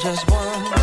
just one.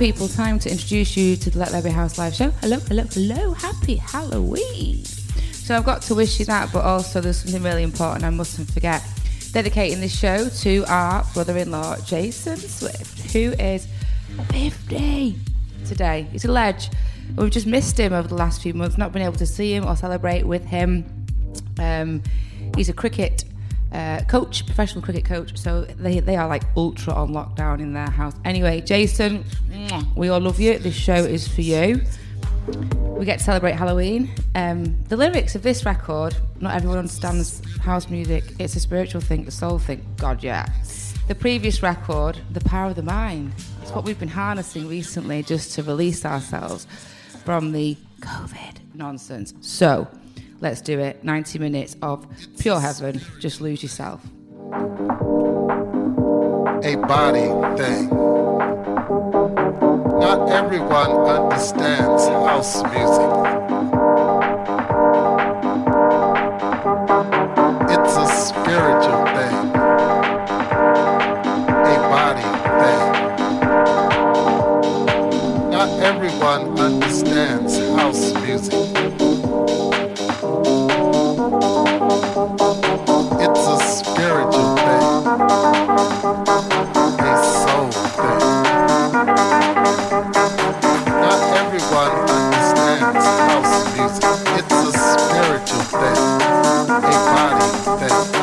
People, time to introduce you to the Let There Be House live show. Hello, hello, hello. Happy Halloween. So I've got to wish you that, but also there's something really important I mustn't forget. Dedicating this show to our brother-in-law, Jason Swift, who is 50 today. He's a ledge. We've just missed him over the last few months, not been able to see him or celebrate with him. Um, he's a cricket uh, coach, professional cricket coach. So they, they are like ultra on lockdown in their house. Anyway, Jason, we all love you. This show is for you. We get to celebrate Halloween. Um, the lyrics of this record, not everyone understands house music. It's a spiritual thing, a soul thing. God, yeah. The previous record, The Power of the Mind, it's what we've been harnessing recently just to release ourselves from the COVID nonsense. So, let's do it. 90 minutes of pure heaven. Just lose yourself. a body thing. Not everyone understands house music. Body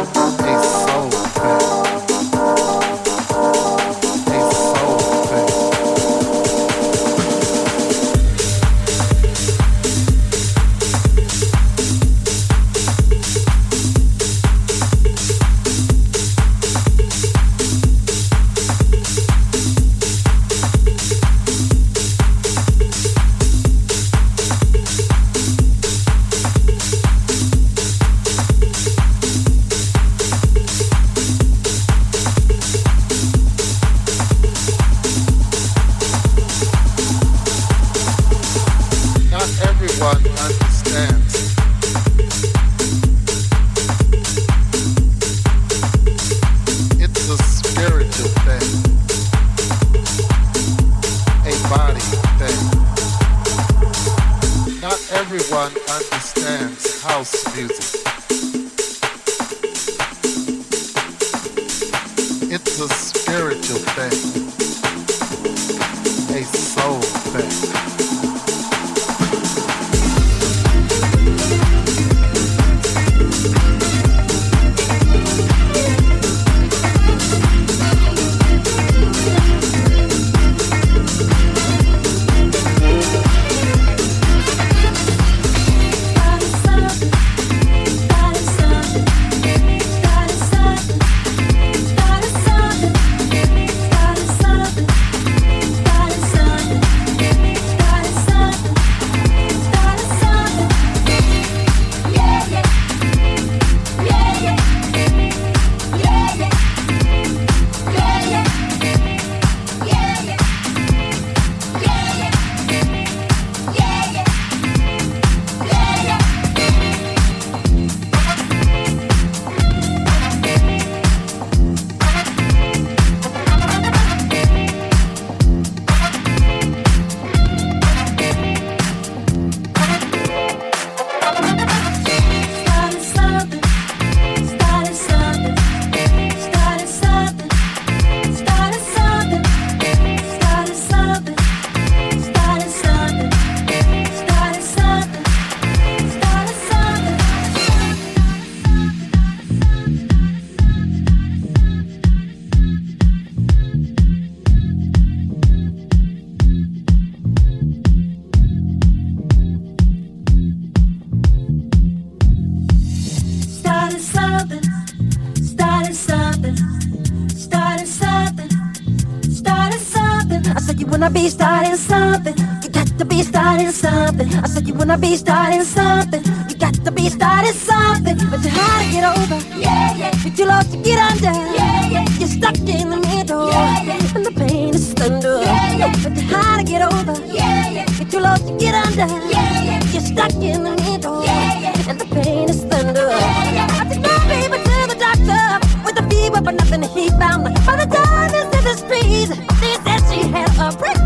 starting something. I said you wanna be starting something. You got to be starting something. But you're hard to get over. Yeah, yeah. You're too low to get under. Yeah, yeah. You're stuck in the middle. Yeah, yeah. And the pain is thunder. Yeah, yeah. Oh, but you're hard to get over. Yeah, yeah. You're too low to get under. Yeah, yeah. You're stuck in the middle. Yeah, yeah. And the pain is thunder. Yeah, yeah. I took my baby to the doctor with a fever, but nothing he found. By the time it's in the streets, they said she had a breakdown.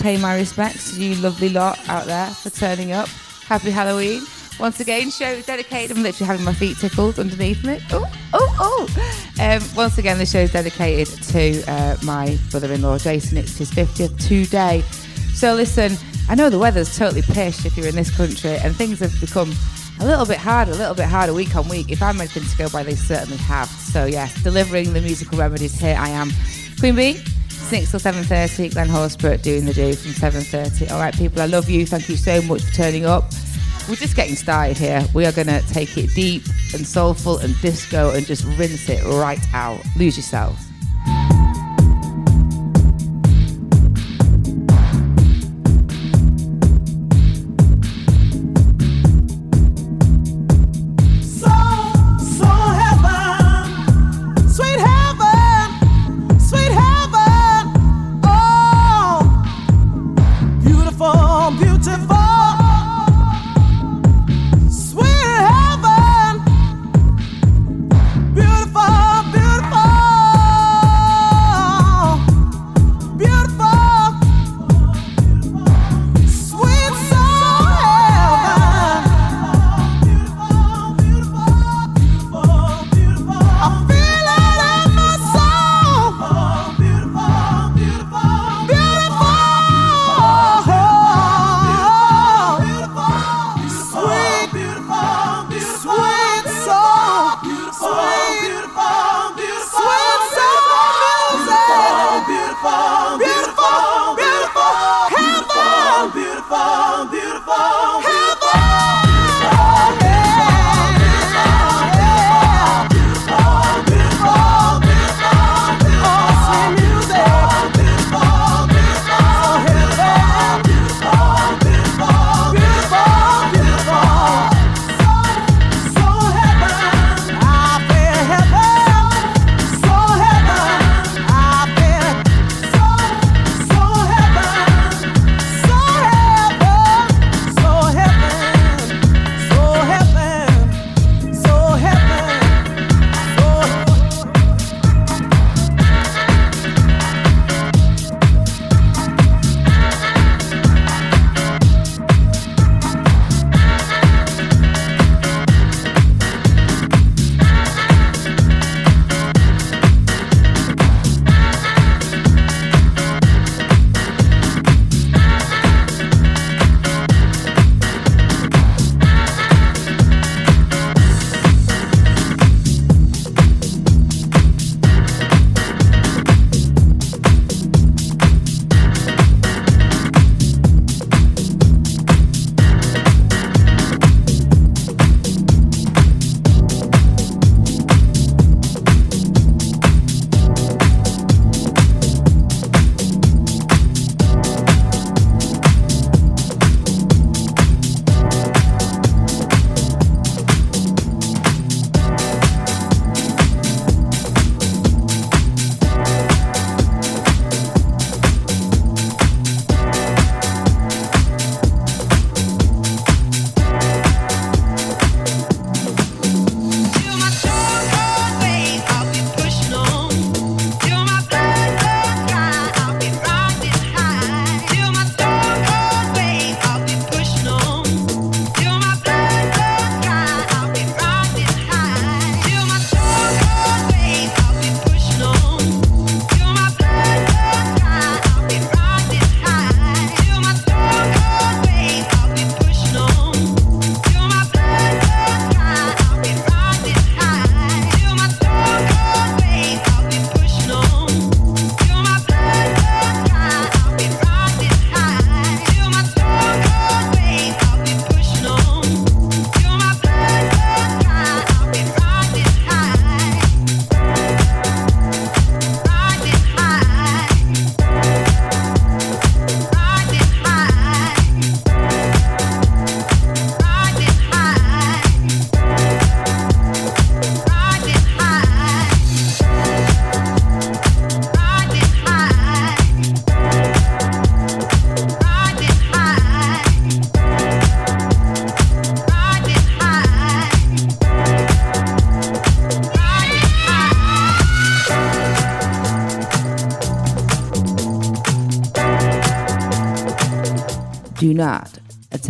Pay my respects to you lovely lot out there for turning up. Happy Halloween. Once again, show is dedicated. I'm literally having my feet tickled underneath me. Oh, oh, oh. Um, once again, the show is dedicated to uh, my brother in law, Jason. It's his 50th today. So, listen, I know the weather's totally pish if you're in this country, and things have become a little bit harder, a little bit harder week on week. If I'm anything to go by, they certainly have. So, yes, delivering the musical remedies here I am. Queen Bee, 6 till 7.30, Glenn Horsborough doing the do from 7.30. All right, people, I love you. Thank you so much for turning up. We're just getting started here. We are going to take it deep and soulful and disco and just rinse it right out. Lose yourselves.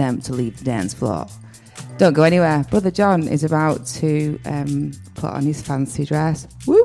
Attempt to leave the dance floor. Don't go anywhere. Brother John is about to um, put on his fancy dress. Whoop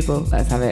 people. Let's have it.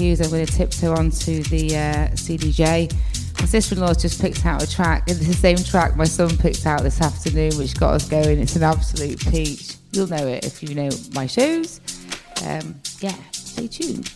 I'm going to tiptoe onto the uh, CDJ. My sister-in-law's just picked out a track. It's the same track my son picked out this afternoon, which got us going. It's an absolute peach. You'll know it if you know my shows. Um, yeah, stay tuned.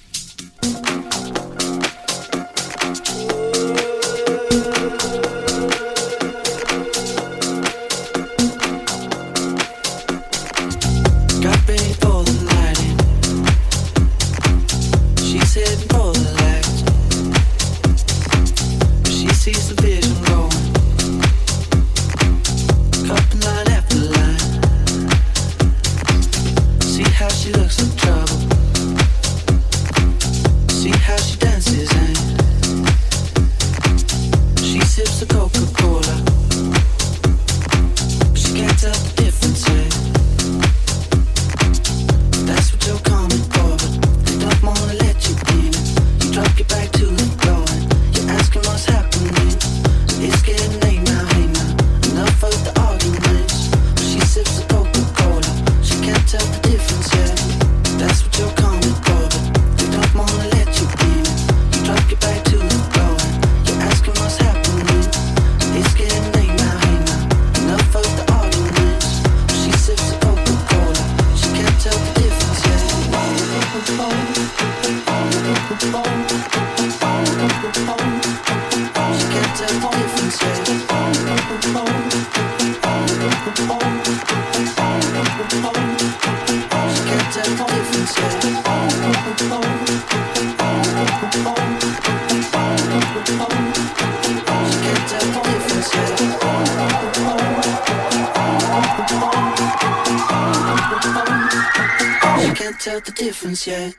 yet.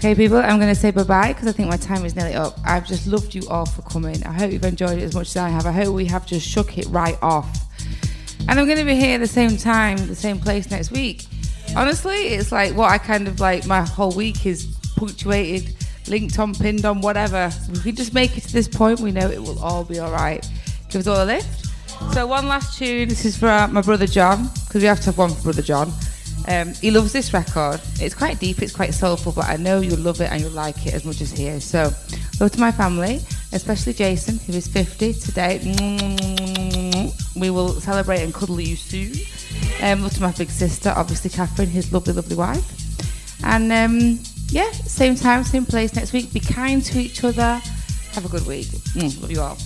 Okay, people, I'm going to say bye bye because I think my time is nearly up. I've just loved you all for coming. I hope you've enjoyed it as much as I have. I hope we have just shook it right off. And I'm going to be here at the same time, the same place next week. Honestly, it's like what I kind of like, my whole week is punctuated, linked on, pinned on, whatever. If we just make it to this point, we know it will all be all right. Give us all a lift. So, one last tune. This is for uh, my brother John, because we have to have one for brother John. Um, he loves this record. It's quite deep, it's quite soulful, but I know you'll love it and you'll like it as much as he is. So, love to my family, especially Jason, who is 50 today. We will celebrate and cuddle you soon. Um, love to my big sister, obviously Catherine, his lovely, lovely wife. And um, yeah, same time, same place next week. Be kind to each other. Have a good week. Mm, love you all.